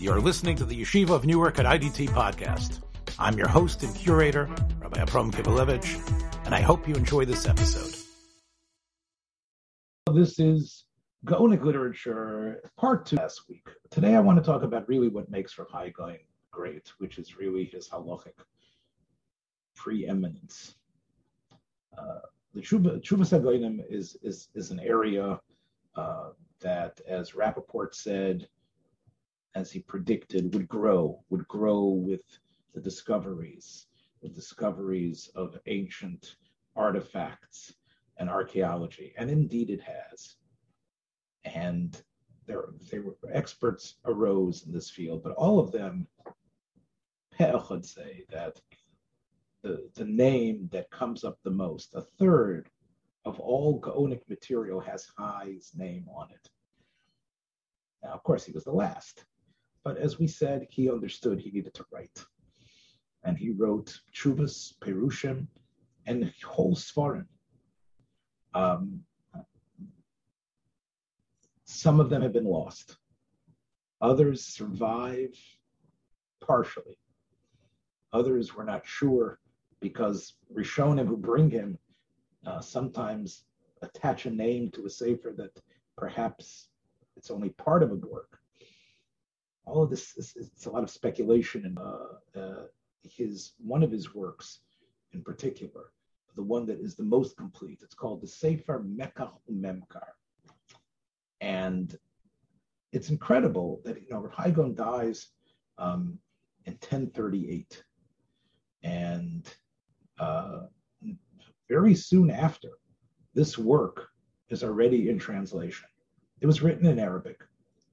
You're listening to the Yeshiva of Newark at IDT podcast. I'm your host and curator, Rabbi Abram Kibalevich, and I hope you enjoy this episode. This is Gaonic literature, part two last week. Today I want to talk about really what makes Rav Hai Gaon great, which is really his halachic preeminence. Uh, the Chuvas Hagoinim is, is, is an area uh, that, as Rappaport said, as he predicted, would grow, would grow with the discoveries, the discoveries of ancient artifacts and archaeology. And indeed it has. And there, there were experts arose in this field, but all of them would say that the, the name that comes up the most, a third of all Gaonic material has Hai's name on it. Now, of course, he was the last. But as we said, he understood he needed to write. And he wrote Chuvas, Perushim, and whole Svarim. Um, some of them have been lost. Others survive partially. Others were not sure because Rishonim who bring him uh, sometimes attach a name to a sefer that perhaps it's only part of a work. All of this is it's a lot of speculation, and uh, uh, his one of his works, in particular, the one that is the most complete. It's called the Sefer Mekach Memkar, and it's incredible that you know Rav Hai Gaon dies um, in 1038, and uh, very soon after, this work is already in translation. It was written in Arabic,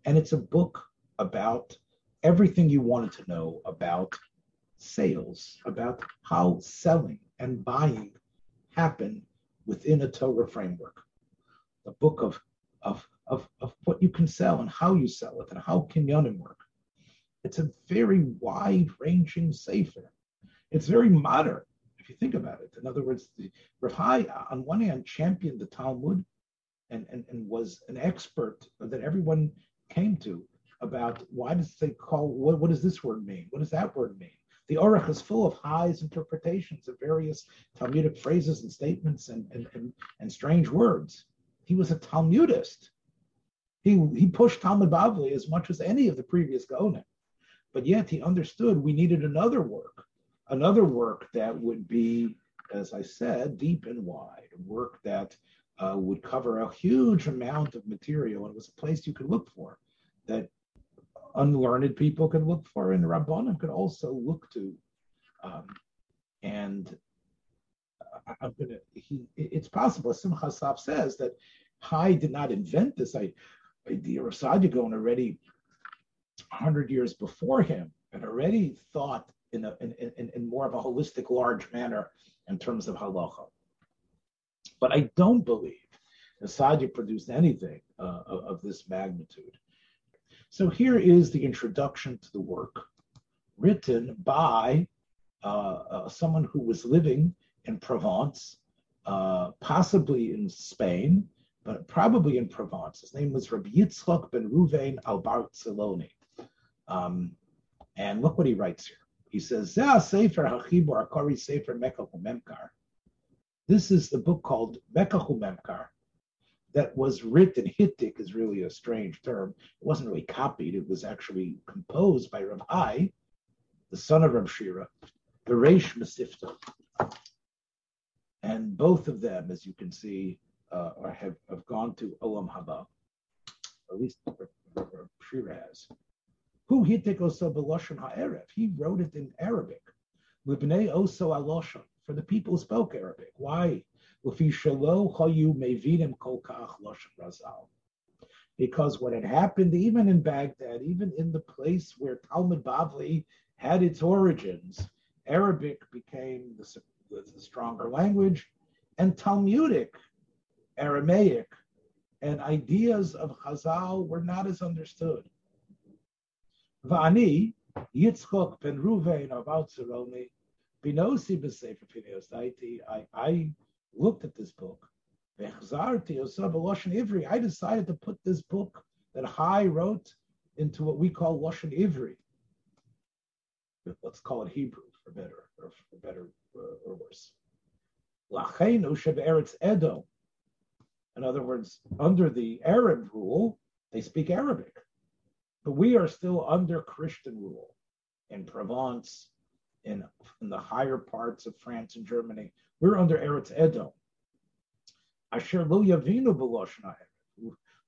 and it's a book about everything you wanted to know about sales, about how selling and buying happen within a Torah framework. the book of, of, of, of what you can sell and how you sell it and how kinyanim work. It's a very wide ranging sefer. It's very modern if you think about it. In other words, the Rav on one hand, championed the Talmud and, and, and was an expert that everyone came to about why does they call, what, what does this word mean? What does that word mean? The Aruch is full of Hai's interpretations of various Talmudic phrases and statements and, and, and, and strange words. He was a Talmudist. He, he pushed Talmud Bavli as much as any of the previous Gaonim. But yet he understood we needed another work another work that would be, as I said, deep and wide, a work that uh, would cover a huge amount of material. And was a place you could look for that unlearned people could look for, and Rabbanim could also look to. Um, and I'm gonna. He, it's possible. as Simcha Assaf says that Hai did not invent this idea. Rav Saadia Gaon already, hundred years before him, and already thought in, a, in, in, in more of a holistic, large manner in terms of halacha. But I don't believe that Saadia produced anything uh, of, of this magnitude. So here is the introduction to the work, written by uh, uh, someone who was living in Provence, uh, possibly in Spain, but probably in Provence. His name was Rabbi Yitzchak ben Ruvain al Barceloni. Um, and look what he writes here. He says, Sefer Hachibur Sefer Memkar. This is the book called Mekahu Memkar that was written. Hittik is really a strange term. It wasn't really copied. It was actually composed by Rav the son of Rav Sherira, the Reish Mesifta. And both of them, as you can see, uh, have, have gone to Olam Haba. At least Rav Sherira has. Who hitik oso beloshen ha'erev? He wrote it in Arabic. Libnei oso aloshen for the people who spoke Arabic. Why? Because what had happened, even in Baghdad, even in the place where Talmud Bavli had its origins, Arabic became the, the stronger language, and Talmudic, Aramaic, and ideas of Chazal were not as understood. Vani, Yitzchok ben of Binosi I looked at this book. I decided to put this book that Hai wrote into what we call Lashon Ivri. Let's call it Hebrew for better, or for better uh, or worse. Lachenu Eretz Edo. In other words, under the Arab rule, they speak Arabic. But we are still under Christian rule in Provence, in, in the higher parts of France and Germany. We're under Eretz Edo. Asher lo yavinu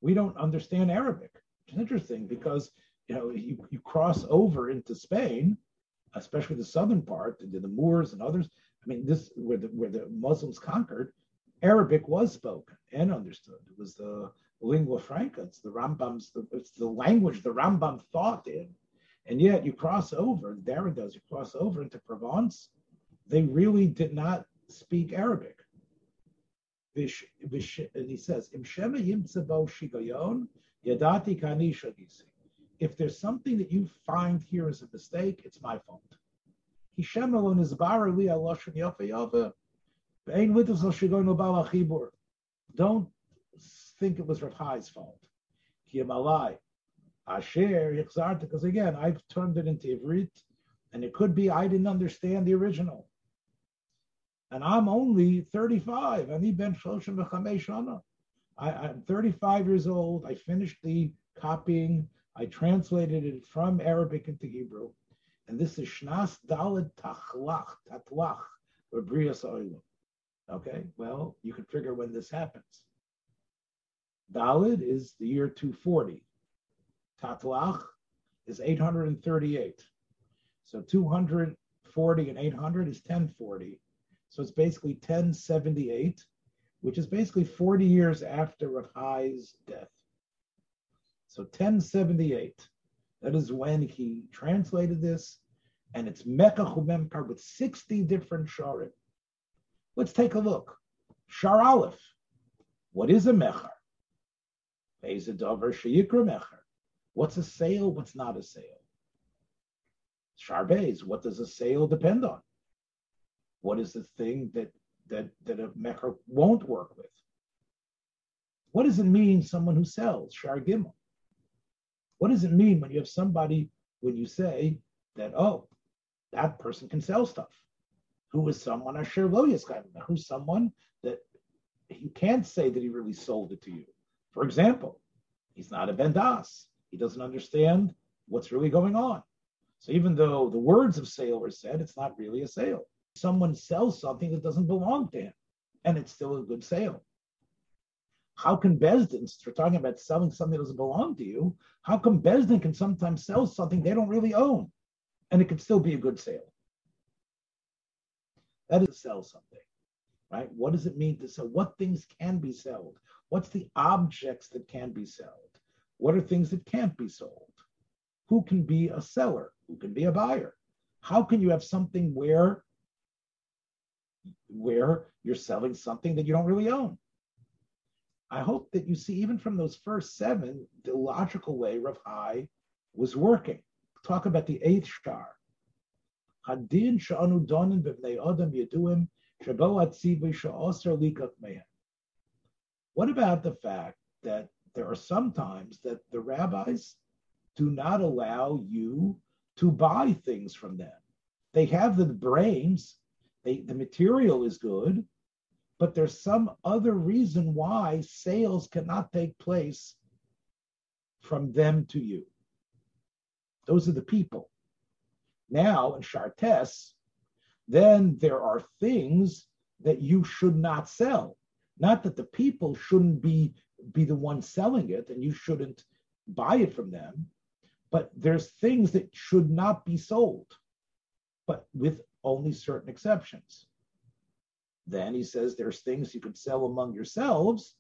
We don't understand Arabic. It's interesting because you know you, you cross over into Spain, especially the southern part, the, the Moors and others. I mean, this where the where the Muslims conquered, Arabic was spoken and understood. It was the lingua franca. It's the Rambam's. The, it's the language the Rambam thought in, and yet you cross over. Derrida You cross over into Provence. They really did not speak Arabic. And he says, If there's something that you find here as a mistake, it's my fault. Don't think it was Rav Chai's fault. Asher Yitzhak, because again, I've turned it into Ivrit, and it could be I didn't understand the original and I'm only 35. I'm I, am 35 years old. I finished the copying. I translated it from Arabic into Hebrew. And this is Shnas Dalid Tachlach, Tatlach, or Brias Okay, well, you can figure when this happens. Dalid is the year 240. Tatlach is 838. So 240 and 800 is 1040. So it's basically 1078, which is basically 40 years after Rahai's death. So 1078, that is when he translated this, and it's Mecca Chumemkar with 60 different sharim. Let's take a look. Shar Aleph. What is a mechar? Is dover sheyikra mechar? What's a sale? What's not a sale? Shar Beis. What does a sale depend on? What is the thing that that that a mecher won't work with? What does it mean someone who sells shar gimel? What does it mean when you have somebody when you say that oh that person can sell stuff? Who is someone asher lo Who's someone that you can't say that he really sold it to you? For example, he's not a bendas. He doesn't understand what's really going on. So even though the words of sale are said, it's not really a sale someone sells something that doesn't belong to him, and it's still a good sale. How can Besdin, we're talking about selling something that doesn't belong to you, how come Besdin can sometimes sell something they don't really own, and it could still be a good sale? That is sell something, right? What does it mean to sell? What things can be sold? What's the objects that can be sold? What are things that can't be sold? Who can be a seller? Who can be a buyer? How can you have something where where you're selling something that you don't really own. I hope that you see, even from those first seven, the logical way Rav Hai was working. Talk about the eighth star. Hadin sha'anu donin b'vnei adam shabo atzivi sha'oser likach mehem. What about the fact that there are some times that the rabbis do not allow you to buy things from them? They have the brains they, the material is good, but there's some other reason why sales cannot take place from them to you. Those are the people. Now in Chartes, then there are things that you should not sell. Not that the people shouldn't be be the one selling it and you shouldn't buy it from them, but there's things that should not be sold, but with only certain exceptions. Then he says there's things you could sell among yourselves,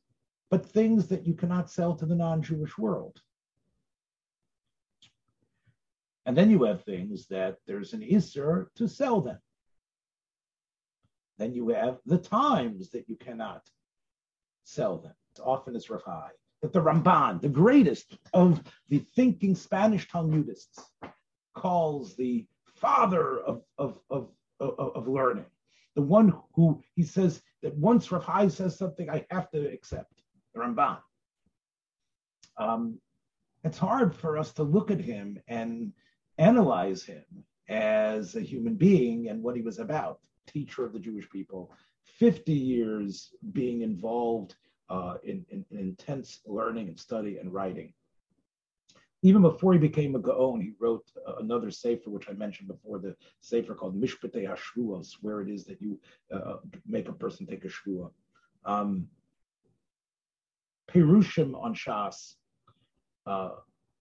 but things that you cannot sell to the non Jewish world. And then you have things that there's an Isser to sell them. Then you have the times that you cannot sell them. Often it's Rafai. That the Ramban, the greatest of the thinking Spanish Talmudists, calls the father of, of, of, of, of learning. The one who he says that once Rav Hai says something, I have to accept the Ramban. Um, it's hard for us to look at him and analyze him as a human being and what he was about. Teacher of the Jewish people, 50 years being involved uh, in, in, in, intense learning and study and writing. Even before he became a Gaon, he wrote uh, another sefer, which I mentioned before, the sefer called Mishpatei Hashvuos, where it is that you uh, make a person take a shvua. Um, Perushim on Shas, uh,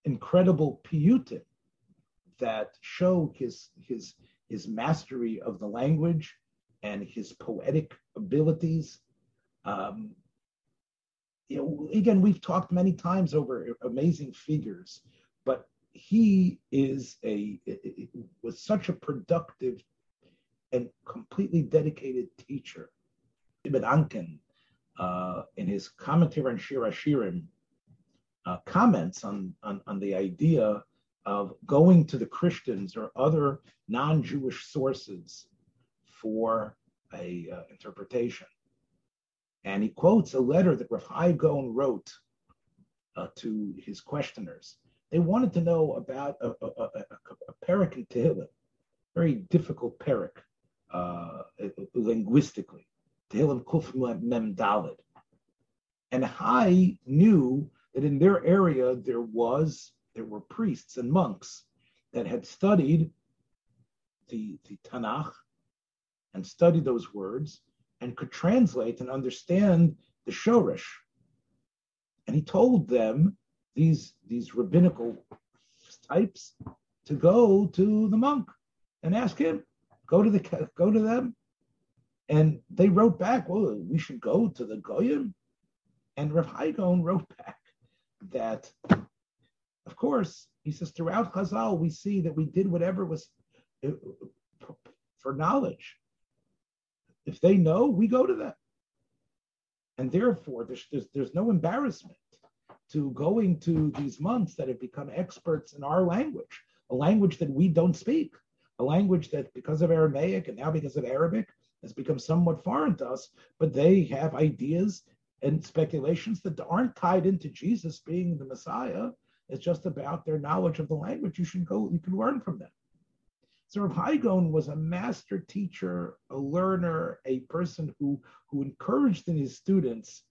incredible piyutim that show his his his mastery of the language and his poetic abilities. Um, you know, again, we've talked many times over amazing figures, but he is a was such a productive and completely dedicated teacher. Ibn Aknin, uh, in his commentary on Shir Hashirim, uh, comments on, on, on the idea of going to the Christians or other non-Jewish sources for a uh, interpretation. And he quotes a letter that Rav Hai Gaon wrote uh, to his questioners. They wanted to know about a, a, a, a in Tehillim, very difficult parak uh, linguistically. Tehillim Kuf Mem Dalid. And Hai knew that in their area there was there were priests and monks that had studied the, the Tanakh and studied those words and could translate and understand the Shorish. And he told them, these, these rabbinical types, to go to the monk and ask him, go to the go to them. And they wrote back, well, we should go to the Goyim. And Rav Hai Gaon wrote back that, of course, he says, throughout Chazal, we see that we did whatever was uh, for knowledge. If they know, we go to them. And therefore, there's, there's, there's no embarrassment to going to these monks that have become experts in our language, a language that we don't speak, a language that, because of Aramaic and now because of Arabic, has become somewhat foreign to us, but they have ideas and speculations that aren't tied into Jesus being the Messiah. It's just about their knowledge of the language. You should go, you can learn from them. So Rav Hai Gaon was a master teacher, a learner, a person who, who encouraged in his students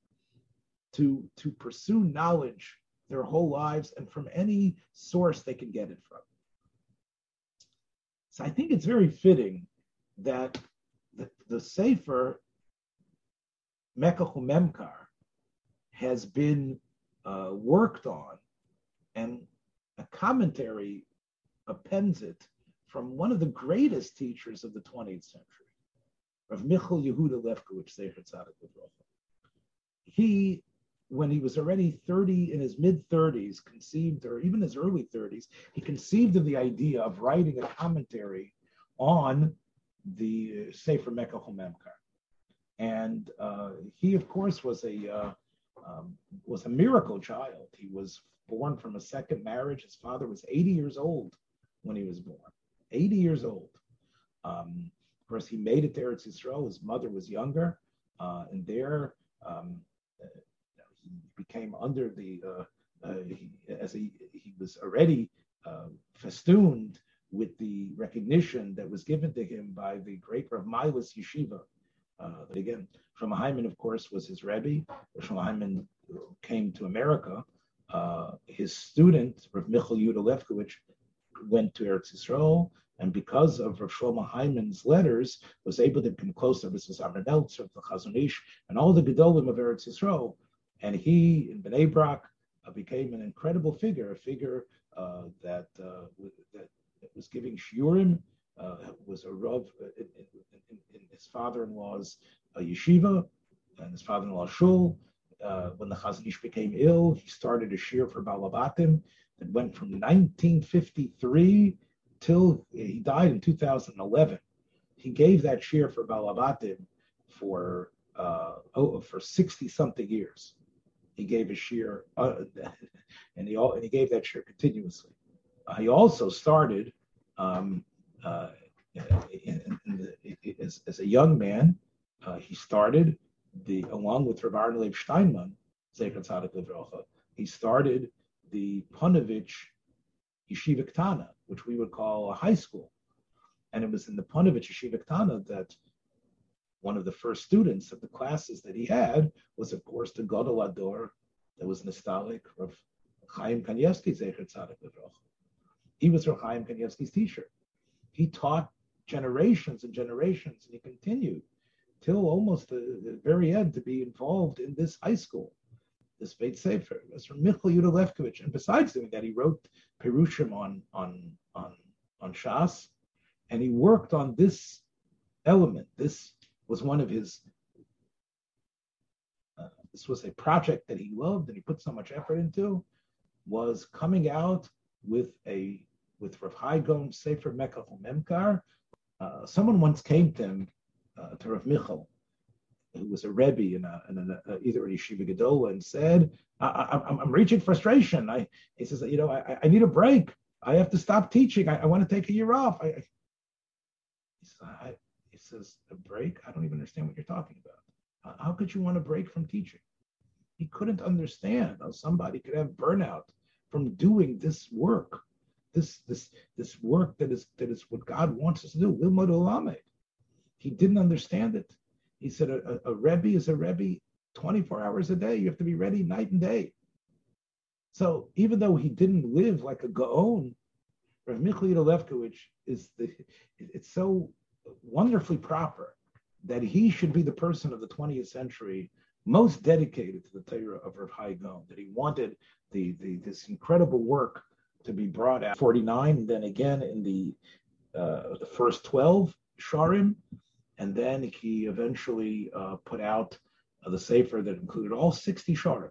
to, to pursue knowledge their whole lives and from any source they can get it from. So I think it's very fitting that the, the Sefer Mekach Memkar has been uh, worked on, and a commentary appends it from one of the greatest teachers of the 20th century, of Michal Yehuda Lefkowitz, He, when he was already 30 in his mid 30s, conceived, or even his early 30s, he conceived of the idea of writing a commentary on the Sefer Mekach Memkar. And uh, he, of course, was a uh, um, was a miracle child. He was born from a second marriage. His father was 80 years old when he was born. 80 years old. Um, of course, he made it there at Israel. His mother was younger, uh, and there um, uh, he became under the uh, uh, he, as he, he was already festooned with the recognition that was given to him by the great Rav Milas Yeshiva uh, but again, Shlomo Hyman, of course, was his Rebbe. Shlomo Hyman came to America. Uh, his student, Rav Michal Lefkowitz, went to Eretz Yisrael, and because of Rav Shlomo Hyman's letters, was able to come close closer with Zazar of the Chazon Ish, and all the Gedolim of Eretz Yisrael. And he, in Bnei Brak, uh, became an incredible figure, a figure uh, that, uh, that was giving shiurim uh, was a Rav uh, in, in, in, his father-in-law's uh, yeshiva and his father-in-law's shul. When the Chazon Ish became ill, he started a shir for Balabatim that went from 1953 till he died in 2011. He gave that shir for Balabatim for uh, oh, for 60 something years. He gave a shir, uh, and he and he gave that shir continuously. Uh, he also started um, uh, in, in the, as, as, a young man, uh, he started the along with Rav Aharon Leib Steinman, he started the Ponevezh Yeshiva Ktana, which we would call a high school. And it was in the Ponevezh Yeshiva Ktana that one of the first students of the classes that he had was, of course, the Gadol Ador that was nostalgic of Chaim Kanievsky, Zecher Tzadik He was Rav Chaim Kanievsky's teacher. He taught generations and generations, and he continued till almost the, the very end to be involved in this high school, this Beit Sefer. It was from Michal Yudah Lefkovich. And besides doing that, he wrote Perushim on, on, on, on Shas, and he worked on this element. This was one of his, uh, this was a project that he loved and he put so much effort into, was coming out with a with Rav Hai Gaon Sefer Mekach Memkar. Uh, someone once came to him uh, to Rav Michal, who was a Rebbe in, a, in a, uh, either a Yeshiva Gedola, and said, I, am reaching frustration. I, he says, you know, I, I, need a break. I have to stop teaching. I, I want to take a year off. I, he, says, he says, a break? I don't even understand what you're talking about. How could you want a break from teaching? He couldn't understand how somebody could have burnout from doing this work, this this this work that is that is what God wants us to do. He didn't understand it. He said a, a, Rebbe is a Rebbe 24 hours a day. You have to be ready night and day. So even though he didn't live like a Gaon, Rav Michal Lefkovich is the, it's so wonderfully proper that he should be the person of the 20th century most dedicated to the Torah of Rav Hai Gaon, that he wanted the, the this incredible work to be brought out 49, and then again in the uh, the first 12 Sharim, and then he eventually uh, put out uh, the Sefer that included all 60 Sharim.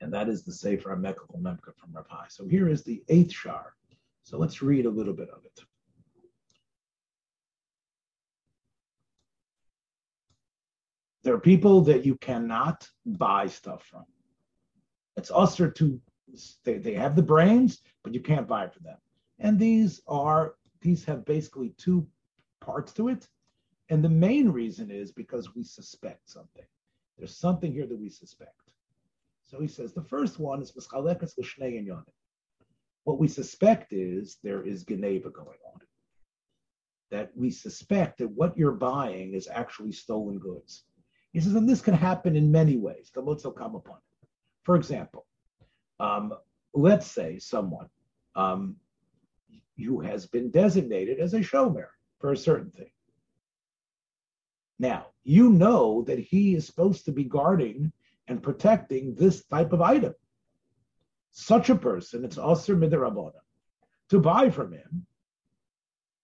And that is the Sefer Amekal Memka from Rav Hai. So here is the eighth Shar. So let's read a little bit of it. There are people that you cannot buy stuff from. It's usher to they, they have the brains, but you can't buy for them. And these are these have basically two parts to it. And the main reason is because we suspect something. There's something here that we suspect. So he says the first one is what we suspect is there is Geneva going on. That we suspect that what you're buying is actually stolen goods. He says, and this can happen in many ways. The will come upon it. For example, um, let's say someone um, who has been designated as a shomer for a certain thing. Now, you know that he is supposed to be guarding and protecting this type of item. Such a person, it's Asr Midarabona, to buy from him,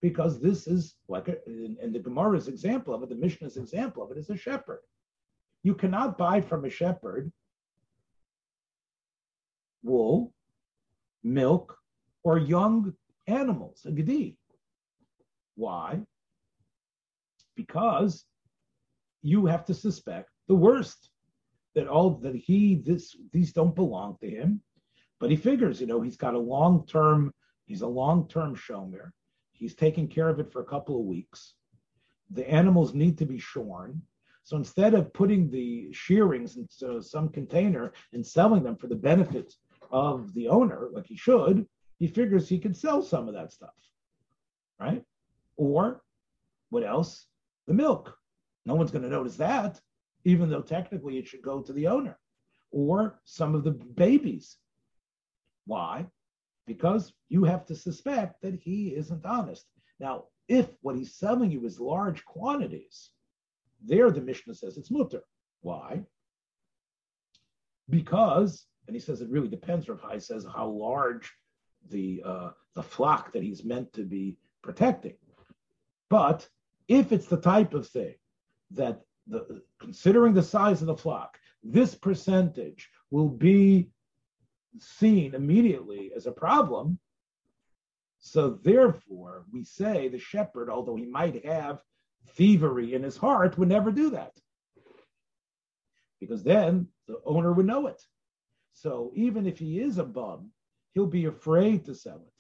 because this is like, in the Gemara's example of it, the Mishnah's example of it is a shepherd. You cannot buy from a shepherd wool, milk, or young animals, a gedi. Why? Because you have to suspect the worst that all that he this these don't belong to him, but he figures you know he's got a long term he's a long term shomer. He's taking care of it for a couple of weeks. The animals need to be shorn. So instead of putting the shearings into some container and selling them for the benefit of the owner, like he should, he figures he could sell some of that stuff, right? Or what else? The milk. No one's going to notice that, even though technically it should go to the owner. Or some of the babies. Why? Because you have to suspect that he isn't honest. Now, if what he's selling you is large quantities, there the Mishnah says it's mutter. Why? Because, and he says it really depends, Rav says how large the uh, the flock that he's meant to be protecting. But if it's the type of thing that the considering the size of the flock, this percentage will be seen immediately as a problem. So therefore, we say the shepherd, although he might have thievery in his heart, would never do that. Because then the owner would know it. So even if he is a bum, he'll be afraid to sell it.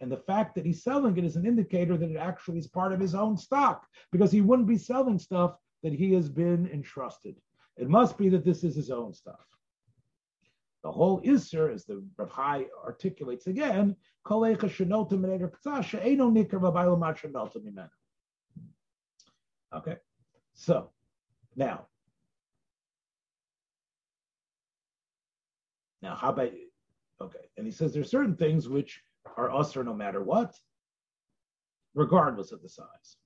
And the fact that he's selling it is an indicator that it actually is part of his own stock because he wouldn't be selling stuff that he has been entrusted. It must be that this is his own stuff. The whole Isser, as the Rav articulates again, Okay, so now, now how about okay? And he says there's certain things which are usher no matter what, regardless of the size.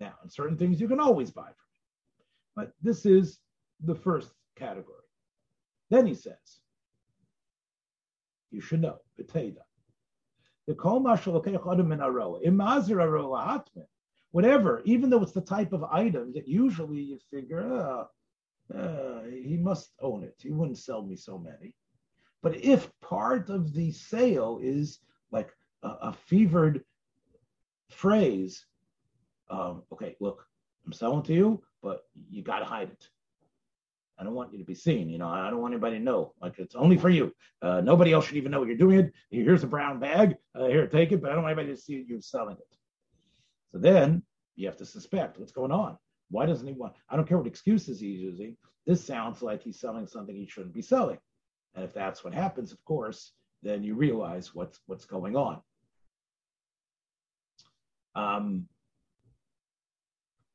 Now, and certain things you can always buy from him. But this is the first category. Then he says, you should know, B'teida. The kol whatever, even though it's the type of item that usually you figure, uh, uh, he must own it. He wouldn't sell me so many. But if part of the sale is like a, a fevered phrase, um, okay, look, I'm selling to you, but you got to hide it. I don't want you to be seen. You know, I don't want anybody to know. Like it's only for you. Uh, nobody else should even know what you're doing. Here's a brown bag. Uh, here, take it. But I don't want anybody to see you selling it. So then you have to suspect what's going on. Why doesn't he want? I don't care what excuses he's using. This sounds like he's selling something he shouldn't be selling. And if that's what happens, of course, then you realize what's what's going on. Um,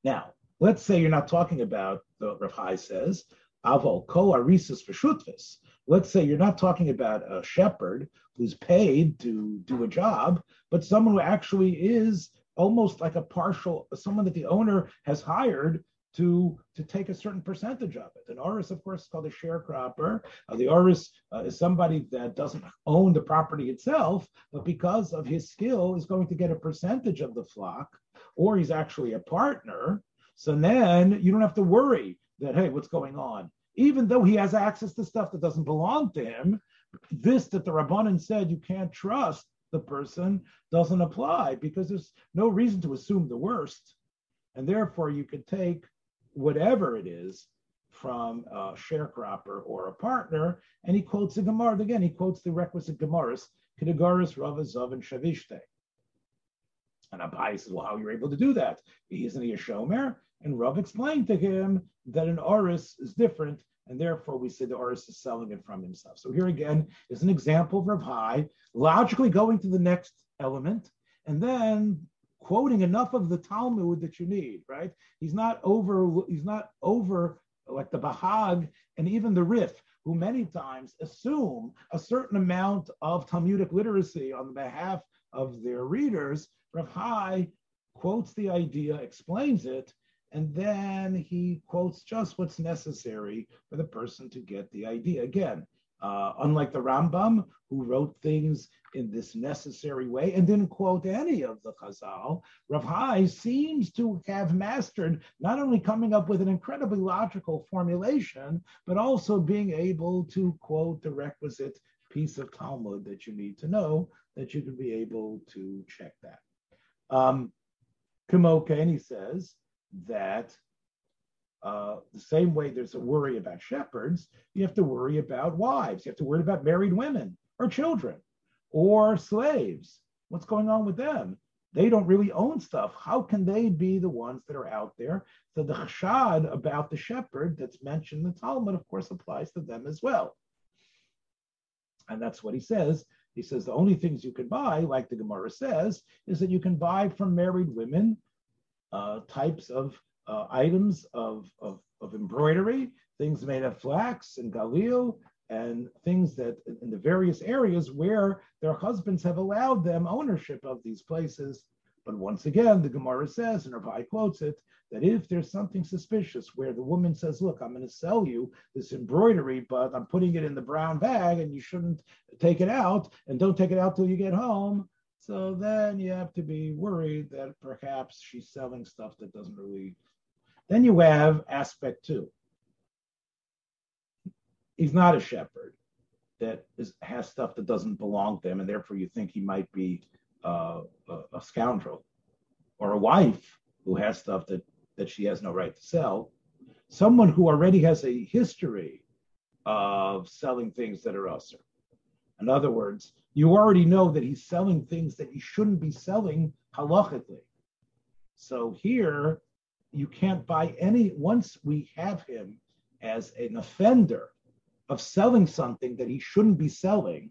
now, let's say you're not talking about the Rav Hai says Avol ko arisis v'shutvis. Let's say you're not talking about a shepherd who's paid to do a job, but someone who actually is almost like a partial, someone that the owner has hired to, to take a certain percentage of it. An oris, of course, is called a sharecropper. Uh, the oris uh, is somebody that doesn't own the property itself, but because of his skill is going to get a percentage of the flock, or he's actually a partner. So then you don't have to worry that, hey, what's going on? Even though he has access to stuff that doesn't belong to him, this that the Rabbanan said you can't trust the person doesn't apply because there's no reason to assume the worst. And therefore, you could take whatever it is from a sharecropper or a partner, and he quotes the Gemara. Again, he quotes the requisite Gemaras, Kedegaris, Rava, Zav, and Shavishte. And Abai says, well, how are you able to do that? Isn't he a shomer? And Rav explained to him that an oris is different, and therefore we say the oris is selling it from himself. So here again is an example of Rav Hai logically going to the next element, and then quoting enough of the Talmud that you need, right? He's not over, he's not over like the Bahag and even the Rif, who many times assume a certain amount of Talmudic literacy on behalf of their readers. Rav Hai quotes the idea, explains it, and then he quotes just what's necessary for the person to get the idea. Again, uh, unlike the Rambam, who wrote things in this necessary way and didn't quote any of the Chazal, Rav Hai seems to have mastered not only coming up with an incredibly logical formulation, but also being able to quote the requisite piece of Talmud that you need to know that you can be able to check that. Um, Kimoka, says, that uh, the same way there's a worry about shepherds, you have to worry about wives. You have to worry about married women or children or slaves. What's going on with them? They don't really own stuff. How can they be the ones that are out there? So the chashad about the shepherd that's mentioned in the Talmud, of course, applies to them as well. And that's what he says. He says the only things you can buy, like the Gemara says, is that you can buy from married women uh, types of uh, items of, of, of, embroidery, things made of flax and galil, and things that in the various areas where their husbands have allowed them ownership of these places. But once again, the Gemara says, and Rabbi quotes it, that if there's something suspicious where the woman says, Look, I'm going to sell you this embroidery, but I'm putting it in the brown bag and you shouldn't take it out and don't take it out till you get home, so then you have to be worried that perhaps she's selling stuff that doesn't really. Then you have aspect two. He's not a shepherd that is, has stuff that doesn't belong to him, and therefore you think he might be uh, a, a scoundrel, or a wife who has stuff that, that she has no right to sell. Someone who already has a history of selling things that are usher. In other words, you already know that he's selling things that he shouldn't be selling halachically. So here, you can't buy any, once we have him as an offender of selling something that he shouldn't be selling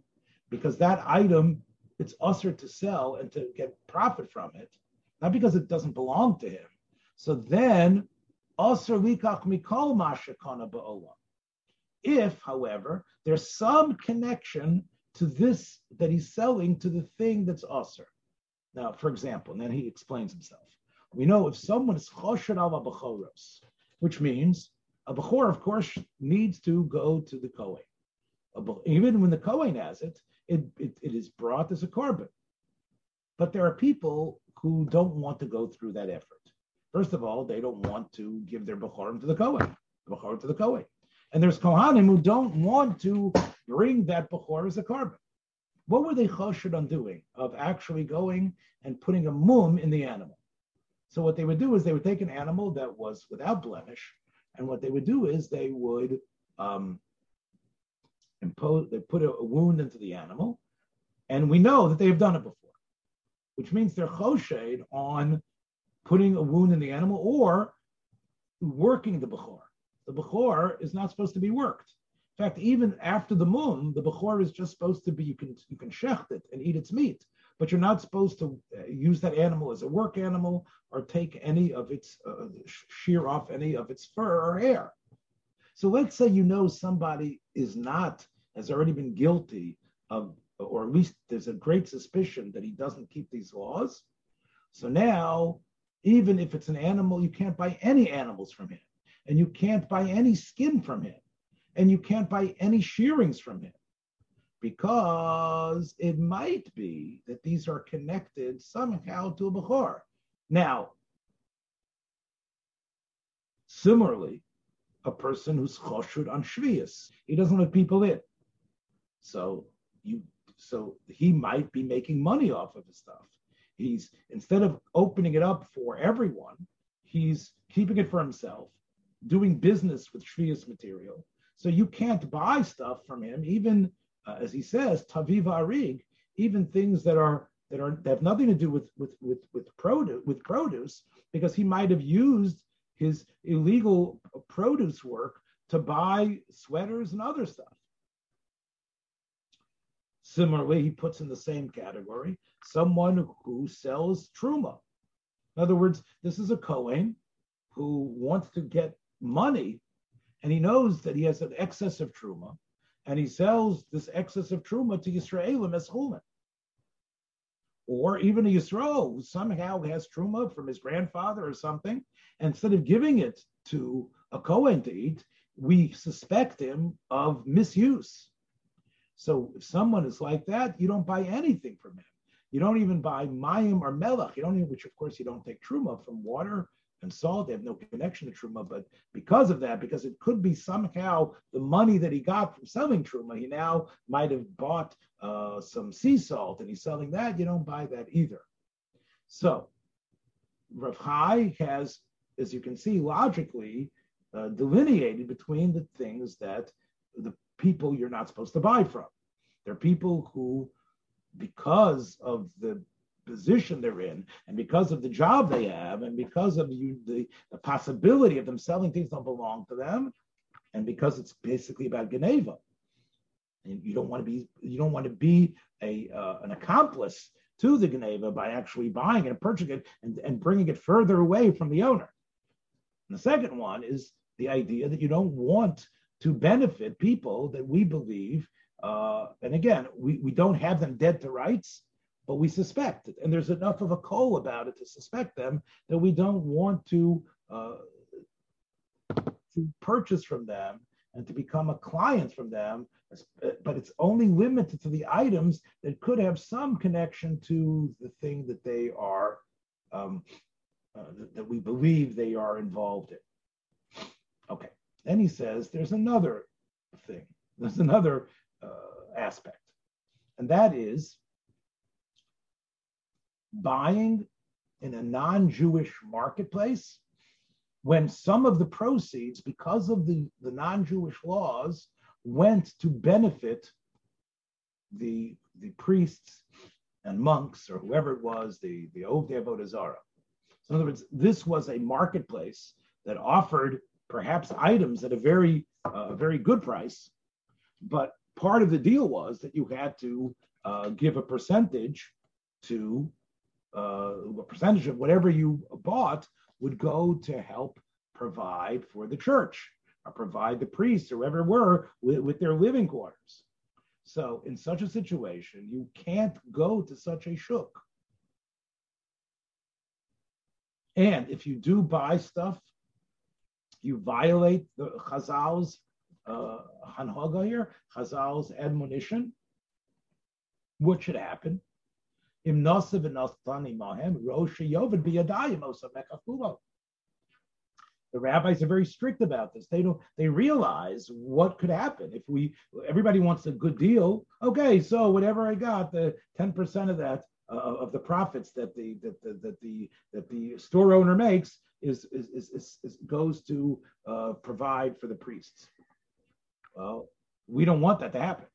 because that item it's usher to sell and to get profit from it, not because it doesn't belong to him. So then, usher likach mikol mashakana ba'olam. If, however, there's some connection to this that he's selling to the thing that's usher. Now, for example, and then he explains himself. We know if someone is choshed al bachoros, which means a bechor, of course, needs to go to the kohen. Even when the kohen has it, it, it, it is brought as a korban. But there are people who don't want to go through that effort. First of all, they don't want to give their bechorim to the kohen, the bechor to the kohen. And there's kohanim who don't want to bring that bechor as a korban. What were they choshed on doing? Of actually going and putting a mum in the animal. So what they would do is they would take an animal that was without blemish, and what they would do is they would um, impose, they put a, a, wound into the animal, and we know that they've done it before, which means they're choshed on putting a wound in the animal or working the bechor. The bechor is not supposed to be worked. In fact, even after the moon, the bechor is just supposed to be you can you can shecht it and eat its meat, but you're not supposed to uh, use that animal as a work animal or take any of its uh, shear off any of its fur or hair. So let's say you know somebody is not has already been guilty of, or at least there's a great suspicion that he doesn't keep these laws. So now, even if it's an animal, you can't buy any animals from him, and you can't buy any skin from him, and you can't buy any shearings from him, because it might be that these are connected somehow to a Bechor. Now, similarly, a person who's choshud on shvius, he doesn't let people in. So you so he might be making money off of his stuff. He's instead of opening it up for everyone, he's keeping it for himself, doing business with Shvius material. So you can't buy stuff from him, even uh, as he says, Taviva Arig, even things that are that are that have nothing to do with with with with produce with produce, because he might have used his illegal produce work to buy sweaters and other stuff. Similarly, he puts in the same category someone who sells truma. In other words, this is a Kohen who wants to get money and he knows that he has an excess of truma and he sells this excess of truma to Yisraelim as chulin. Or even a Yisrael who somehow has truma from his grandfather or something, instead of giving it to a Kohen to eat, we suspect him of misuse. So if someone is like that, you don't buy anything from him. You don't even buy mayim or melech. You don't even, which of course you don't take truma from water and salt. They have no connection to truma, but because of that, because it could be somehow the money that he got from selling truma, he now might have bought uh, some sea salt and he's selling that. You don't buy that either. So Rav Chai has, as you can see, logically uh, delineated between the things that the people you're not supposed to buy from. They're people who, because of the position they're in, and because of the job they have, and because of you, the, the possibility of them selling things don't belong to them, and because it's basically about Geneva. And you don't want to be you don't want to be a uh, an accomplice to the Geneva by actually buying it and purchasing it and, and bringing it further away from the owner. And the second one is the idea that you don't want to benefit people that we believe, uh, and again, we, we don't have them dead to rights, but we suspect it. And there's enough of a call about it to suspect them that we don't want to, uh, to purchase from them and to become a client from them, but it's only limited to the items that could have some connection to the thing that they are, um, uh, that we believe they are involved in. Okay. Then he says there's another thing, there's another uh, aspect, and that is buying in a non Jewish marketplace when some of the proceeds, because of the, the non Jewish laws, went to benefit the, the priests and monks or whoever it was, the, the Ovdei Avodah. So in other words, this was a marketplace that offered perhaps items at a very uh, very good price, but part of the deal was that you had to uh, give a percentage to uh, a percentage of whatever you bought would go to help provide for the church or provide the priests or whoever were with, with their living quarters. So in such a situation, you can't go to such a shuk. And if you do buy stuff, you violate the Chazal's uh, Hanhaga here, Chazal's admonition. What should happen? The rabbis are very strict about this. They don't. They realize what could happen if we. Everybody wants a good deal. Okay, so whatever I got, the ten percent of that uh, of the profits that the that the that the that the store owner makes is is is, is, is goes to uh, provide for the priests. Well, we don't want that to happen.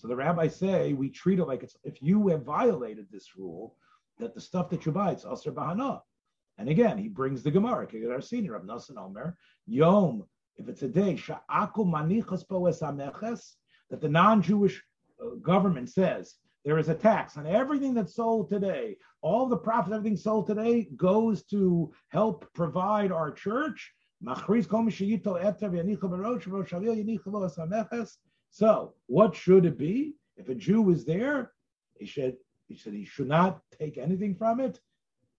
So the rabbis say we treat it like it's if you have violated this rule, that the stuff that you buy it's aser bahana. And again, he brings the Gemara, our senior of Nasan Omer, Yom, if it's a day, Sha'aku manichas poes that the non-Jewish uh, government says there is a tax on everything that's sold today. All the profit, everything sold today goes to help provide our church. So, what should it be? If a Jew is there, he should he said he should not take anything from it.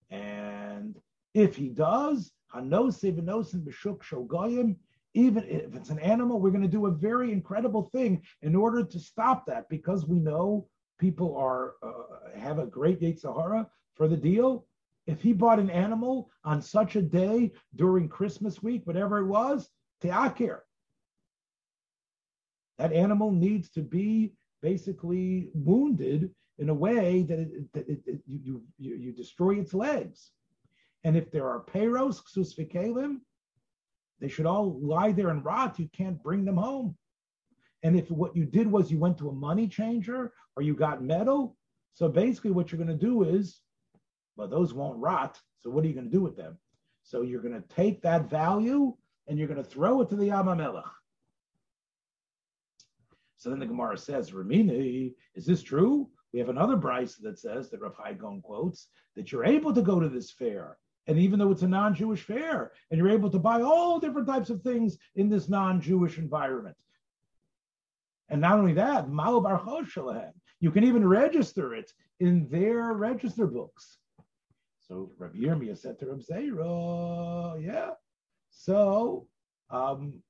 And if he does, even if it's an animal, we're going to do a very incredible thing in order to stop that because we know people are uh, have a great Yetzer Hara for the deal. If he bought an animal on such a day during Christmas week, whatever it was, te'akir, that animal needs to be basically wounded in a way that, it, that it, it, you, you, you destroy its legs. And if there are payros, ksus they should all lie there and rot. You can't bring them home. And if what you did was you went to a money changer or you got metal, so basically what you're going to do is, well, those won't rot. So what are you going to do with them? So you're going to take that value and you're going to throw it to the Yam HaMelach. So then the Gemara says, Ramini, is this true? We have another Bryce that says that Rav Gon quotes that you're able to go to this fair. And even though it's a non-Jewish fair, and you're able to buy all different types of things in this non-Jewish environment. And not only that, you can even register it in their register books. So Rabbi Yirmiyah said to Rabbi Zera, yeah. So um,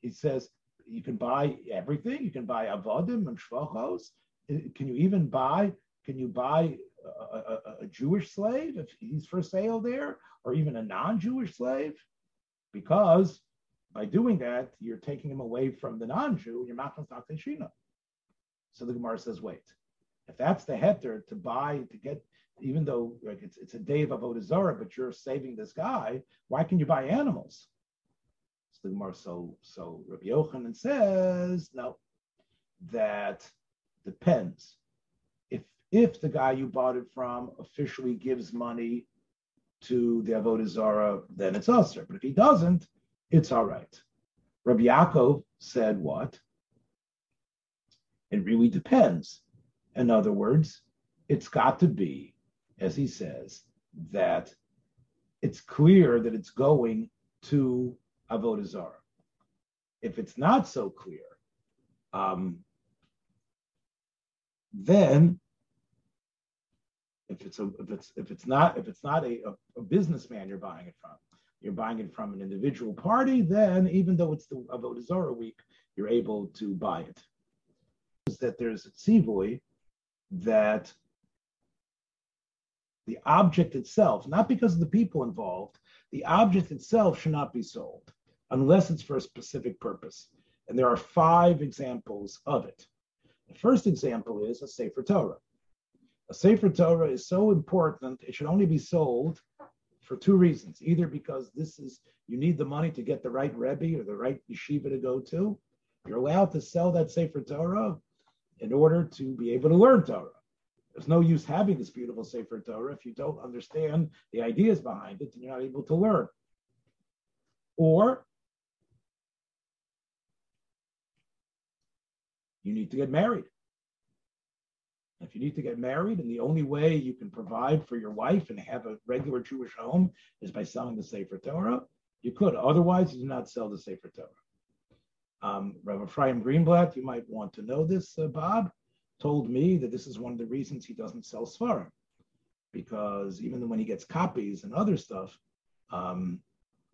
he says you can buy everything. You can buy avodim and shvachos. Uh, can you even buy? Can you buy a, a, a Jewish slave if he's for sale there, or even a non-Jewish slave? Because by doing that, you're taking him away from the non-Jew, you're machnas shina. So the Gemara says, wait, if that's the heter to buy, to get, even though like it's, it's a day of Avodah Zarah, but you're saving this guy, why can you buy animals? So the Gemara, so, so Rabbi Yochanan says, no, that depends. If, if the guy you bought it from officially gives money to the Avodah Zarah, then it's usher. But if he doesn't, it's all right. Rabbi Yaakov said what? It really depends. In other words, it's got to be, as he says, that it's clear that it's going to Avodah Zarah. If it's not so clear, um, then if it's a if it's if it's not if it's not a, a, a businessman you're buying it from, you're buying it from an individual party, then even though it's the Avodah Zarah week, you're able to buy it. Is that there's a tzivoy that the object itself, not because of the people involved, the object itself should not be sold unless it's for a specific purpose. And there are five examples of it. The first example is a Sefer Torah. A Sefer Torah is so important, it should only be sold for two reasons. Either because this is you need the money to get the right rebbe or the right yeshiva to go to. You're allowed to sell that Sefer Torah in order to be able to learn Torah. There's no use having this beautiful Sefer Torah if you don't understand the ideas behind it and you're not able to learn. Or you need to get married. If you need to get married, and the only way you can provide for your wife and have a regular Jewish home is by selling the Sefer Torah, you could. Otherwise, you do not sell the Sefer Torah. Um, Rabbi Ephraim Greenblatt, you might want to know this, uh, Bob, told me that this is one of the reasons he doesn't sell Svarim. Because even when he gets copies and other stuff, um,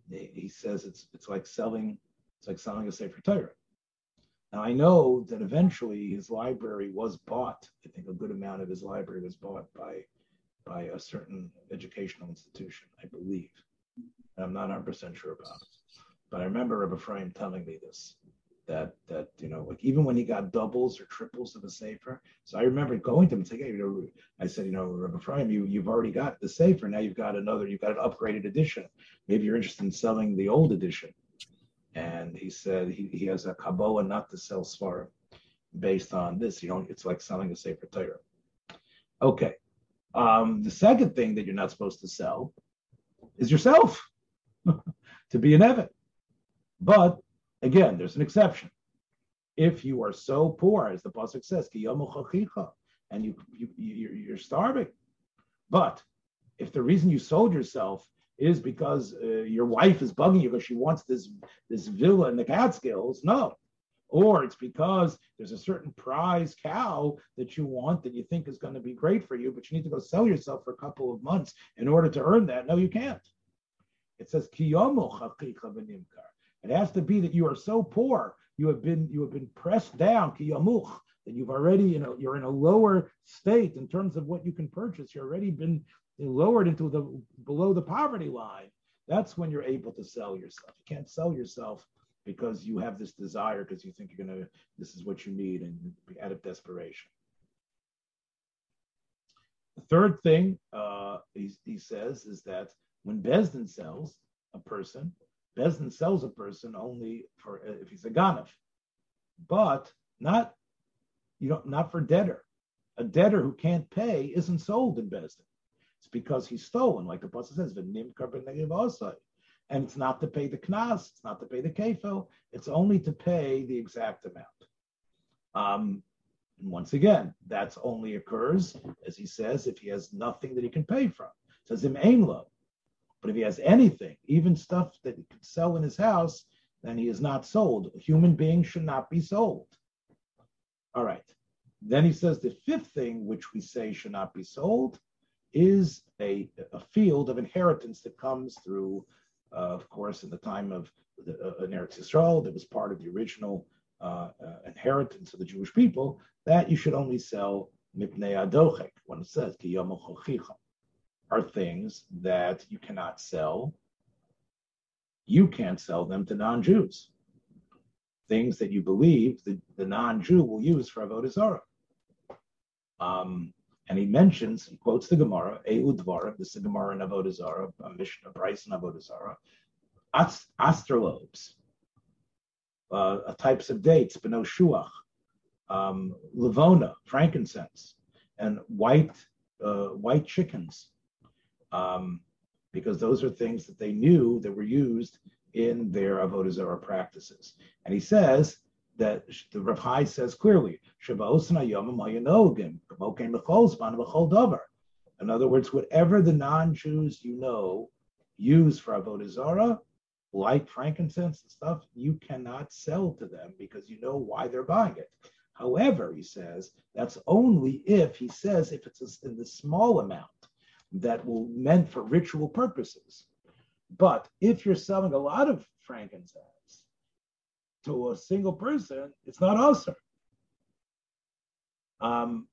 he says it's it's like selling it's like selling a Sefer Torah. Now I know that eventually his library was bought. I think a good amount of his library was bought by by a certain educational institution, I believe. I'm not 100% sure about it. But I remember Rabbi Ephraim telling me this that that you know like even when he got doubles or triples of a sefer so i remember going to him and saying hey, you know i said you know Rabbi Ephraim, you you've already got the sefer now you've got another you've got an upgraded edition maybe you're interested in selling the old edition and he said he, he has a kabbalah not to sell svarim based on this you know it's like selling a sefer Torah okay um, the second thing that you're not supposed to sell is yourself to be an Eved. But Again, there's an exception. If you are so poor, as the pasuk says, and you, you you're starving, but if the reason you sold yourself is because uh, your wife is bugging you because she wants this this villa in the Catskills, no. Or it's because there's a certain prize cow that you want that you think is going to be great for you, but you need to go sell yourself for a couple of months in order to earn that. No, you can't. It says it has to be that you are so poor, you have been you have been pressed down, kiyamuch, that you've already, you know, you're in a lower state in terms of what you can purchase. You've already been lowered into the below the poverty line. That's when you're able to sell yourself. You can't sell yourself because you have this desire because you think you're gonna this is what you need and out of desperation. The third thing uh, he, he says is that when Besdin sells a person, Bezdin sells a person only for uh, if he's a ganav, but not you know not for debtor. A debtor who can't pay isn't sold in Bezdin. It's because he's stolen, like the pasuk says, the Nim carbon negative osight. and it's not to pay the knas, it's not to pay the kefil, it's only to pay the exact amount. Um, and once again, that's only occurs, as he says, if he has nothing that he can pay from. It says him ain lo. But if he has anything, even stuff that he could sell in his house, then he is not sold. A human being should not be sold. All right. Then he says the fifth thing which we say should not be sold is a, a field of inheritance that comes through, uh, of course, in the time of the, uh, Eretz Yisrael, that was part of the original uh, uh, inheritance of the Jewish people, that you should only sell mipnei adochek, when it says, ki are things that you cannot sell. You can't sell them to non-Jews. Things that you believe the, the non-Jew will use for avodah zarah. Um, and he mentions, he quotes the Gemara, Eudvara, this is the Gemara in Avodah Zarah, a Mishnah, Bryce in Avodah Zarah, astrolobes, uh, types of dates, beno shuach, um, lavona, frankincense, and white uh, white chickens, um, because those are things that they knew that were used in their avodah practices. And he says that the Rav Hai says clearly, in other words, whatever the non-Jews you know use for avodah zarah, like frankincense and stuff, you cannot sell to them because you know why they're buying it. However, he says that's only if he says if it's in the small amount that will meant for ritual purposes. But if you're selling a lot of frankincense to a single person, it's not usher. Um,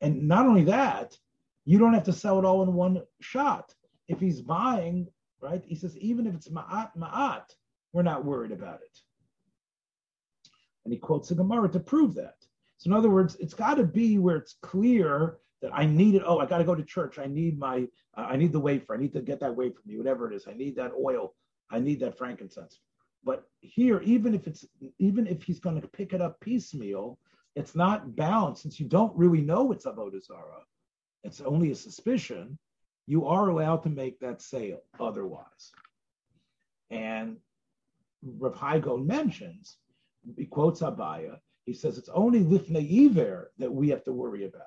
and not only that, you don't have to sell it all in one shot. If he's buying, right, he says, even if it's ma'at, ma'at, we're not worried about it. And he quotes the Gemara to prove that. So in other words, it's got to be where it's clear that I need it. Oh, I got to go to church. I need my, uh, I need the wafer. I need to get that wafer from you, whatever it is. I need that oil. I need that frankincense. But here, even if it's, even if he's going to pick it up piecemeal, it's not bound since you don't really know it's avodah zarah. It's only a suspicion. You are allowed to make that sale otherwise. And Rav Hai Gaon mentions, he quotes Abaye, He says it's only lifnei iver that we have to worry about.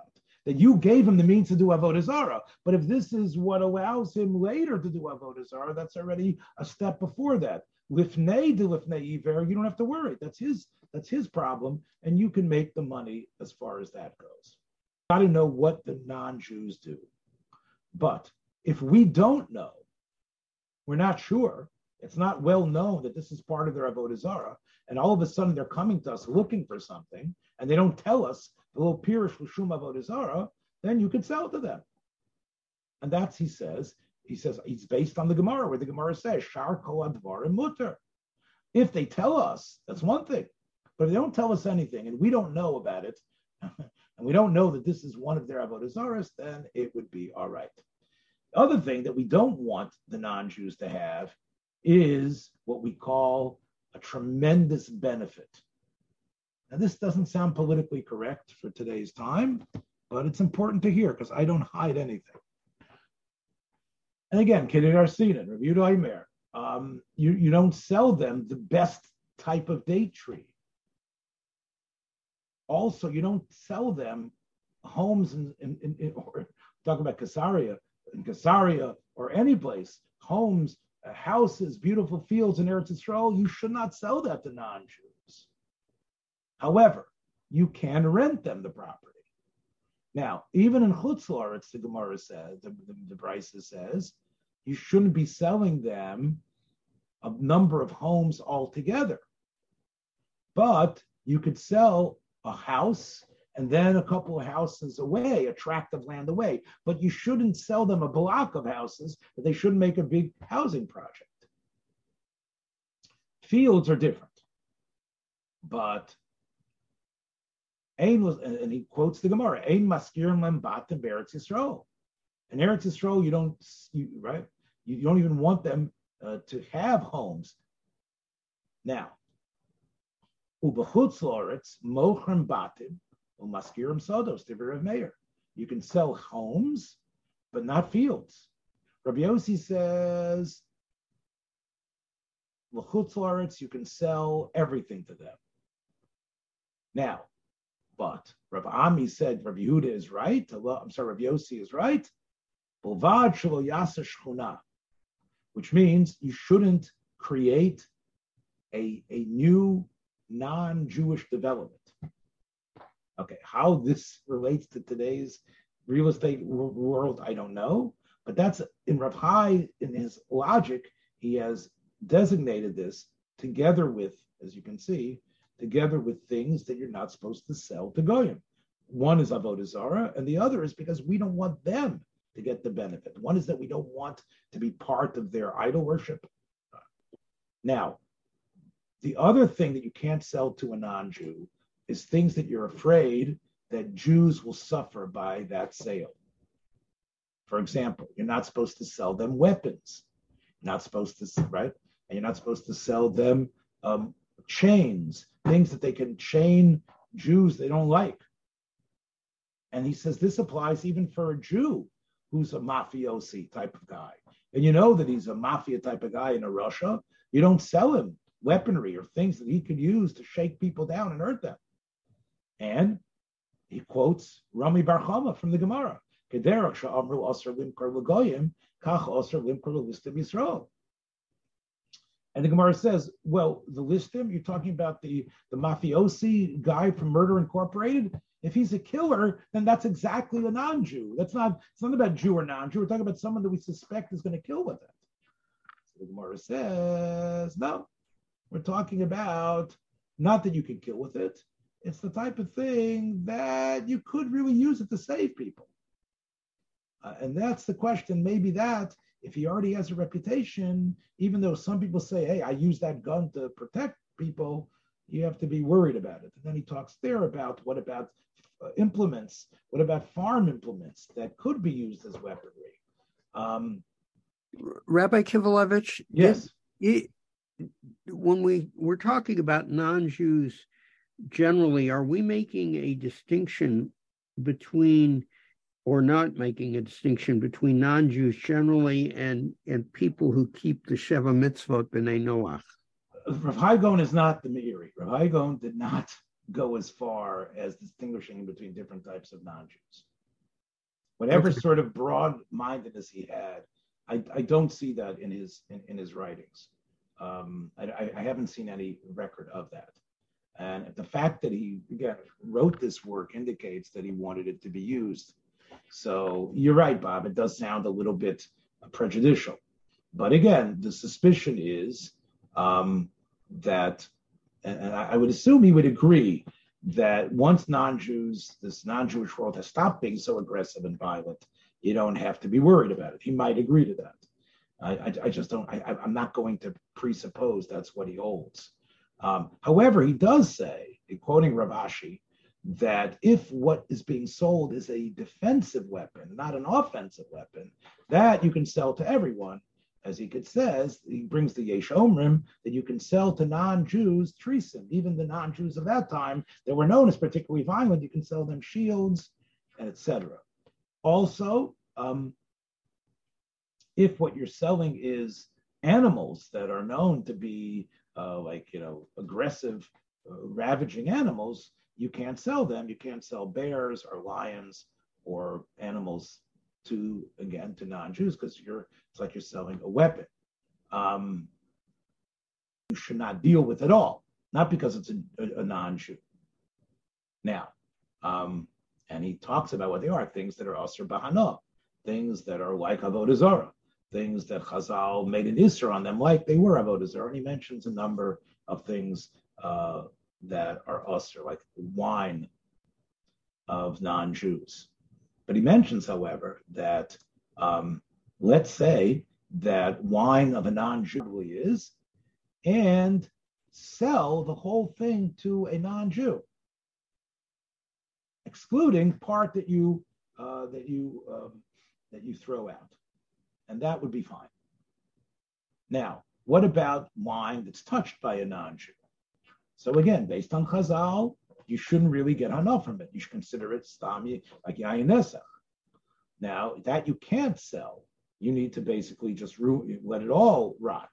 That you gave him the means to do avodah zarah. But if this is what allows him later to do avodah zarah, that's already a step before that. Lifnei de lifnei you don't have to worry. That's his that's his problem, and you can make the money as far as that goes. Got to know what the non-Jews do. But if we don't know, we're not sure. It's not well known that this is part of their avodah zarah, and all of a sudden they're coming to us looking for something, and they don't tell us the little pirish l'shum avodah zarah. Then you could sell to them, and that's he says. He says it's based on the Gemara, where the Gemara says shar kol advarim mutter. If they tell us, that's one thing. But if they don't tell us anything and we don't know about it, and we don't know that this is one of their avodah then it would be all right. The other thing that we don't want the non-Jews to have is what we call a tremendous benefit. Now, this doesn't sound politically correct for today's time, but it's important to hear because I don't hide anything. And again, Kedar Arsina, Review Aimer, um, you, you don't sell them the best type of date tree. Also, you don't sell them homes in, in, in, in or talk about Caesarea, in Caesarea or any place, homes, uh, houses, beautiful fields in Eretz Yisrael, you should not sell that to non-Jews. However, you can rent them the property. Now, even in it's the Gemara says, the, the, the Brisa says, you shouldn't be selling them a number of homes altogether. But you could sell a house and then a couple of houses away, a tract of land away. But you shouldn't sell them a block of houses, they shouldn't make a big housing project. Fields are different. But Ain was, and he quotes the Gemara, Ain maskirim lembat in Eretz Yisrael. In Eretz Yisrael, you don't, you, right? You, you don't even want them uh, to have homes. Now, ubechutz loretz mochrim batim umaskirim sodos of mayor. You can sell homes, but not fields. Rabbi Yossi says, lachutz l'chutz you can sell everything to them. Now, but Rabbi Ami said Rabbi Yehuda is right. I'm sorry, Rabbi Yossi is right. Which means you shouldn't create a, a new non-Jewish development. Okay, how this relates to today's real estate world, I don't know. But that's in Rav Hai, in his logic, he has designated this together with, as you can see, together with things that you're not supposed to sell to Goyim. One is Avodah Zarah, and the other is because we don't want them to get the benefit. One is that we don't want to be part of their idol worship. Now, the other thing that you can't sell to a non Jew is things that you're afraid that Jews will suffer by that sale. For example, you're not supposed to sell them weapons. You're not supposed to, right? And you're not supposed to sell them um, chains, things that they can chain Jews they don't like. And he says this applies even for a Jew who's a mafiosi type of guy. And you know that he's a mafia type of guy in Russia. You don't sell him weaponry or things that he could use to shake people down and hurt them. And he quotes Rami Bar Chama from the Gemara. And the Gemara says, well, the listim, you're talking about the, the mafiosi guy from Murder Incorporated. If he's a killer, then that's exactly a non-Jew. That's not, it's not about Jew or non-Jew. We're talking about someone that we suspect is going to kill with it. So the Gemara says, no, we're talking about not that you can kill with it, it's the type of thing that you could really use it to save people. Uh, and that's the question. Maybe that, if he already has a reputation, even though some people say, hey, I use that gun to protect people, you have to be worried about it. And then he talks there about what about uh, implements? What about farm implements that could be used as weaponry? Um, Rabbi Kivelevitz, yes. It, when we we're talking about non-Jews generally, are we making a distinction between or not making a distinction between non-Jews generally and, and people who keep the Sheva Mitzvot b'nei Noach? Rav Hai Gaon is not the Meiri. Rav Hai Gaon did not go as far as distinguishing between different types of non-Jews. Whatever okay. sort of broad-mindedness he had, I, I don't see that in his in, in his writings. Um, I, I, haven't seen any record of that. And the fact that he again wrote this work indicates that he wanted it to be used. So you're right, Bob. It does sound a little bit prejudicial. But again, the suspicion is um, that, and I would assume he would agree that once non-Jews, this non-Jewish world has stopped being so aggressive and violent, you don't have to be worried about it. He might agree to that. I, I, I just don't. I, am not going to presuppose that's what he holds. Um, however, he does say, quoting Rav Ashi, that if what is being sold is a defensive weapon, not an offensive weapon, that you can sell to everyone. As he could says, he brings the Yesh Omrim that you can sell to non-Jews trisim, even the non-Jews of that time that were known as particularly violent. You can sell them shields, etc. Also, um, if what you're selling is animals that are known to be uh, like you know aggressive, uh, ravaging animals, you can't sell them. You can't sell bears or lions or animals to again to non-Jews because you're it's like you're selling a weapon. Um, you should not deal with at all, not because it's a, a, a non-Jew. Now, um, and he talks about what they are things that are asr bahana, things that are like avodah zarah, things that Chazal made an isra on them, like they were avodah zarah. And he mentions a number of things uh, that are usher, like wine of non-Jews. But he mentions, however, that um, let's say that wine of a non-Jew is, and sell the whole thing to a non-Jew, excluding part that you uh, that you um, that you throw out, and that would be fine. Now, what about wine that's touched by a non-Jew? So again, based on Chazal, you shouldn't really get enough from it. You should consider it stami like yayin nesach. Now that you can't sell, you need to basically just let it all rot.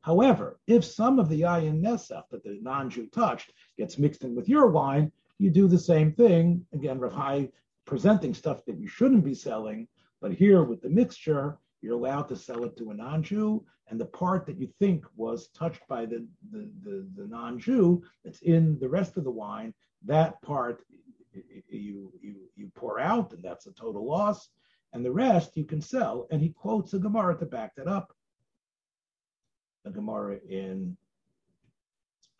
However, if some of the yayin nesach that the non-Jew touched gets mixed in with your wine, you do the same thing. Again, Rav presenting stuff that you shouldn't be selling, but here with the mixture, you're allowed to sell it to a non-Jew, and the part that you think was touched by the, the, the, the non-Jew that's in the rest of the wine, that part you, you, you pour out, and that's a total loss, and the rest you can sell. And he quotes a Gemara to back that up. A Gemara in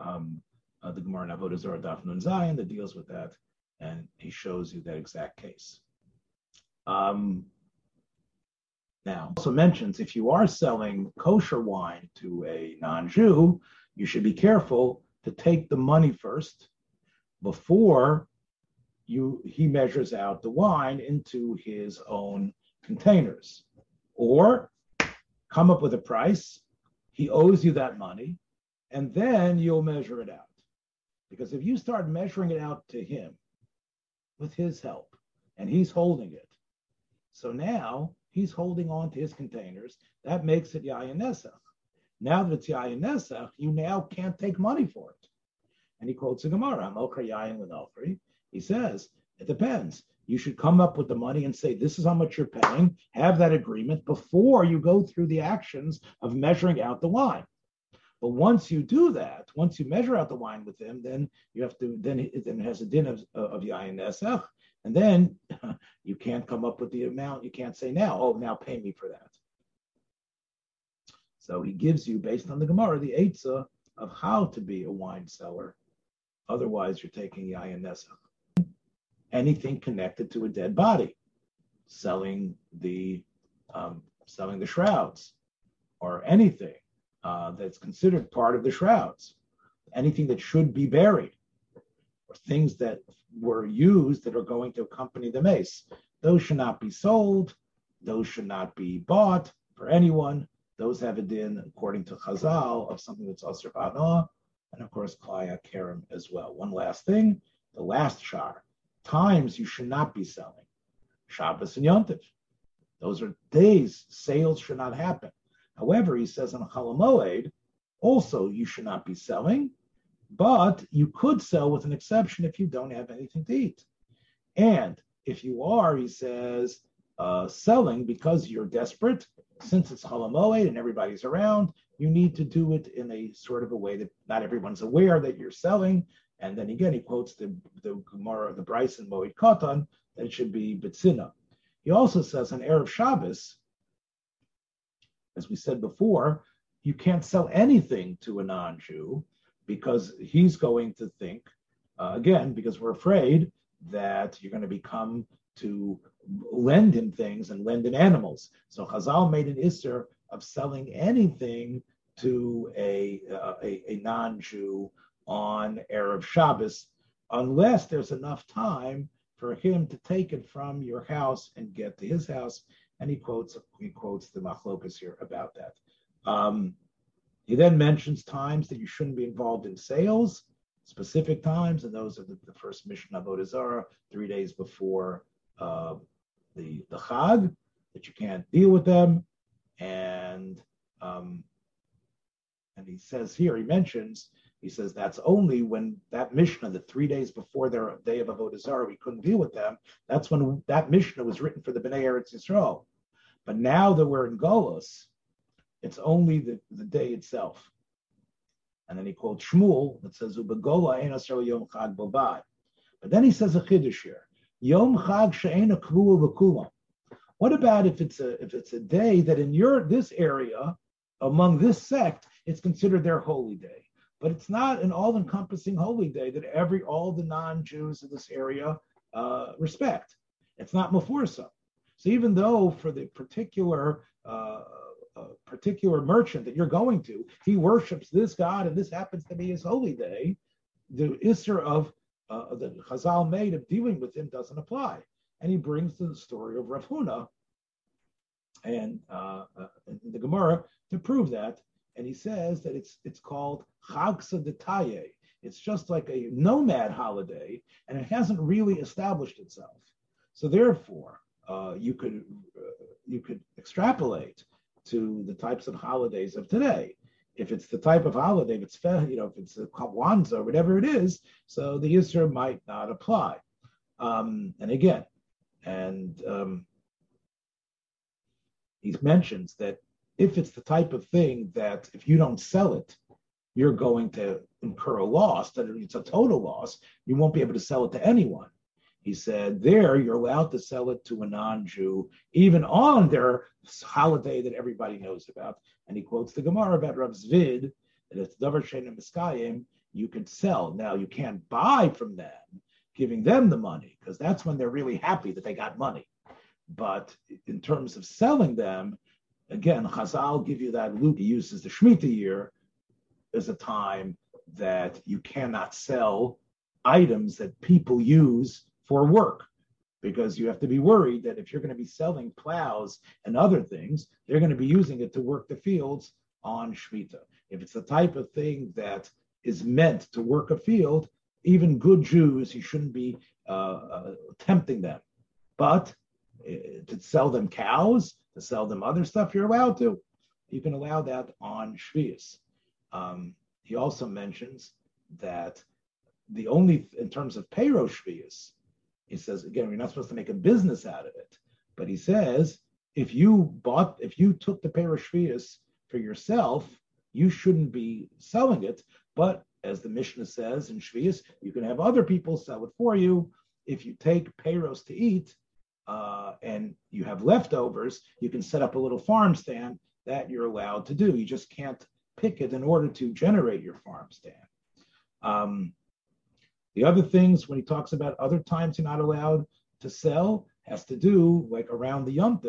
um, uh, the Gemara in Avodah Daf Nun Zayin that deals with that, and he shows you that exact case. Um, now. Also mentions if you are selling kosher wine to a non-Jew, you should be careful to take the money first before you he measures out the wine into his own containers. Or come up with a price, he owes you that money, and then you'll measure it out. Because if you start measuring it out to him with his help, and he's holding it, so now he's holding on to his containers. That makes it Yayin. Now that it's Yayin you now can't take money for it. And he quotes the Gemara, Yayin with Alfre. He says, it depends. You should come up with the money and say, this is how much you're paying, have that agreement before you go through the actions of measuring out the wine. But once you do that, once you measure out the wine with him, then you have to, then it, then it has a din of, of Yayin Nesach, and then you can't come up with the amount. You can't say now, oh, now pay me for that. So he gives you, based on the Gemara, the Eitzah of how to be a wine seller. Otherwise, you're taking Yayin Nesach. Anything connected to a dead body, selling the um, selling the shrouds, or anything uh, that's considered part of the shrouds, anything that should be buried, or things that were used that are going to accompany the meis. Those should not be sold. Those should not be bought for anyone. Those have a din, according to Chazal, of something that's Asr Ba'ana, and of course, Klaya Kerem as well. One last thing, the last shar. Times you should not be selling. Shabbos and Yontif. Those are days sales should not happen. However, he says on Chol Hamoed, also you should not be selling But you could sell with an exception if you don't have anything to eat. And if you are, he says, uh, selling because you're desperate, since it's Chol Hamoed and everybody's around, you need to do it in a sort of a way that not everyone's aware that you're selling. And then again, he quotes the the Gemara, the Bryson Moed Katan, that it should be Bitsina. He also says on Erev Shabbos, as we said before, you can't sell anything to a non-Jew because he's going to think, uh, again, because we're afraid that you're going to become to lend him things and lend him animals. So Chazal made an isser of selling anything to a, uh, a, a non-Jew on Erev Shabbos, unless there's enough time for him to take it from your house and get to his house. And he quotes he quotes the machlokas here about that. Um, he then mentions times that you shouldn't be involved in sales, specific times, and those are the, the first mission of Avodah Zarah, three days before uh, the the Chag, that you can't deal with them, and um, and he says here he mentions he says that's only when that Mishnah, the three days before their day of Avodah Zarah, we couldn't deal with them. That's when that Mishnah was written for the Bnei Eretz Yisrael. But now that we're in Golos, it's only the, the day itself. And then he quotes Shmuel that says, "Ubegola ein yom chag bovad." But then he says a chiddush here: Yom chag she'ena kvua What about if it's a if it's a day that in your this area among this sect it's considered their holy day? but it's not an all-encompassing holy day that every all the non-Jews of this area uh, respect. It's not Mufursa. So even though for the particular uh, particular merchant that you're going to, he worships this God and this happens to be his holy day, the Isser of uh, the Chazal made of dealing with him doesn't apply. And he brings the story of Rav Huna and uh, uh, the Gemara to prove that and he says that it's it's called Chag Detaye. It's just like a nomad holiday, and it hasn't really established itself. So therefore, uh, you could uh, you could extrapolate to the types of holidays of today. If it's the type of holiday, if it's you know if it's a Kwanzaa, or whatever it is, so the Yisra might not apply. Um, and again, and um, he mentions that if it's the type of thing that if you don't sell it, you're going to incur a loss, that it's a total loss, you won't be able to sell it to anyone. He said, there you're allowed to sell it to a non-Jew, even on their holiday that everybody knows about. And he quotes the Gemara about Rav Zvid, that it's Davar Shenim Miskayim, you can sell. Now you can't buy from them, giving them the money, because that's when they're really happy that they got money. But in terms of selling them, Again, Chazal give you that loop. He uses the Shemitah year as a time that you cannot sell items that people use for work because you have to be worried that if you're going to be selling plows and other things, they're going to be using it to work the fields on Shemitah. If it's the type of thing that is meant to work a field, even good Jews, you shouldn't be uh, uh, tempting them. But uh, to sell them cows to sell them other stuff, you're allowed to. You can allow that on Shvius. Um, he also mentions that the only, in terms of payros Shvius, he says, again, we're not supposed to make a business out of it. But he says, if you bought, if you took the payros Shvius for yourself, you shouldn't be selling it. But as the Mishnah says in Shvius, you can have other people sell it for you. If you take payros to eat, uh, and you have leftovers, you can set up a little farm stand that you're allowed to do. You just can't pick it in order to generate your farm stand. Um, the other things, when he talks about other times you're not allowed to sell, has to do like around the Yom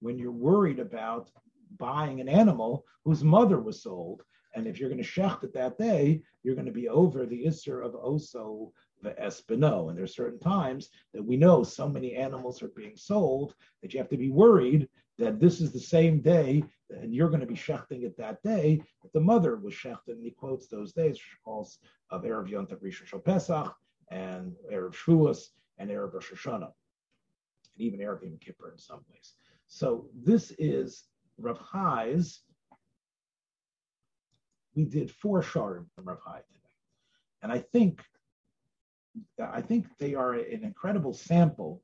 when you're worried about buying an animal whose mother was sold. And if you're going to shecht it that day, you're going to be over the Isser of Oso the espino. And there are certain times that we know so many animals are being sold that you have to be worried that this is the same day and you're going to be shechting it that day that the mother was shechted. And he quotes those days, calls of Erev Yom Tov Rishon Pesach and Erev Shavuos and Erev Rosh Hashanah, and even Erev Yom Kippur in some ways. So this is Rav Hai's. We did four sharim from Rav Hai today. And I think I think they are an incredible sample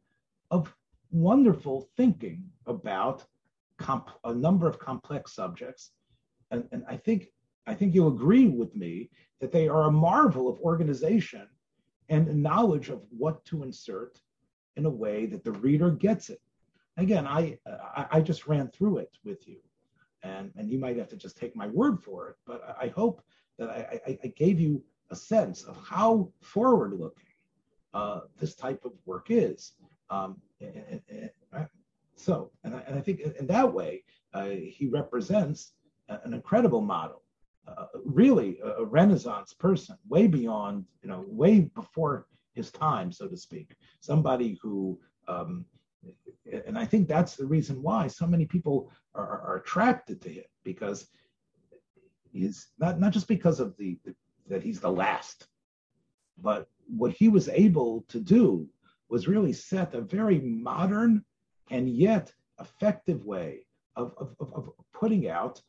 of wonderful thinking about comp- a number of complex subjects. And, and I think I think you'll agree with me that they are a marvel of organization and knowledge of what to insert in a way that the reader gets it. Again, I I, I just ran through it with you, and and you might have to just take my word for it. But I hope that I, I, I gave you a sense of how forward-looking uh, this type of work is. Um, so, and I, and I, think in that way, uh, he represents an incredible model, uh, really a, Renaissance person, way beyond, you know, way before his time, so to speak. Somebody who, um, and I think that's the reason why so many people are, are attracted to him because he's not not just because of the, the that he's the last, but what he was able to do was really set a very modern and yet effective way of, of, of putting out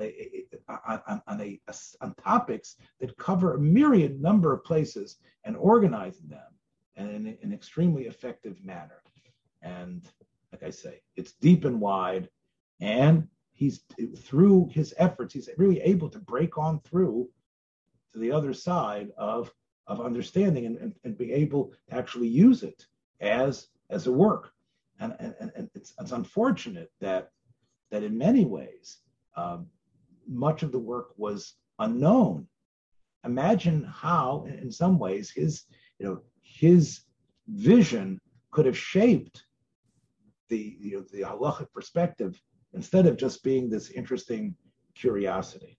a, a, a, on, a, on topics that cover a myriad number of places and organizing them in an, an extremely effective manner. And like I say, it's deep and wide, and he's through his efforts, he's really able to break on through to the other side of of understanding and, and, and being able to actually use it as as a work. And, and, and it's, it's unfortunate that that in many ways um, much of the work was unknown. Imagine how, in some ways, his you know his vision could have shaped the you know, the halachic perspective instead of just being this interesting curiosity.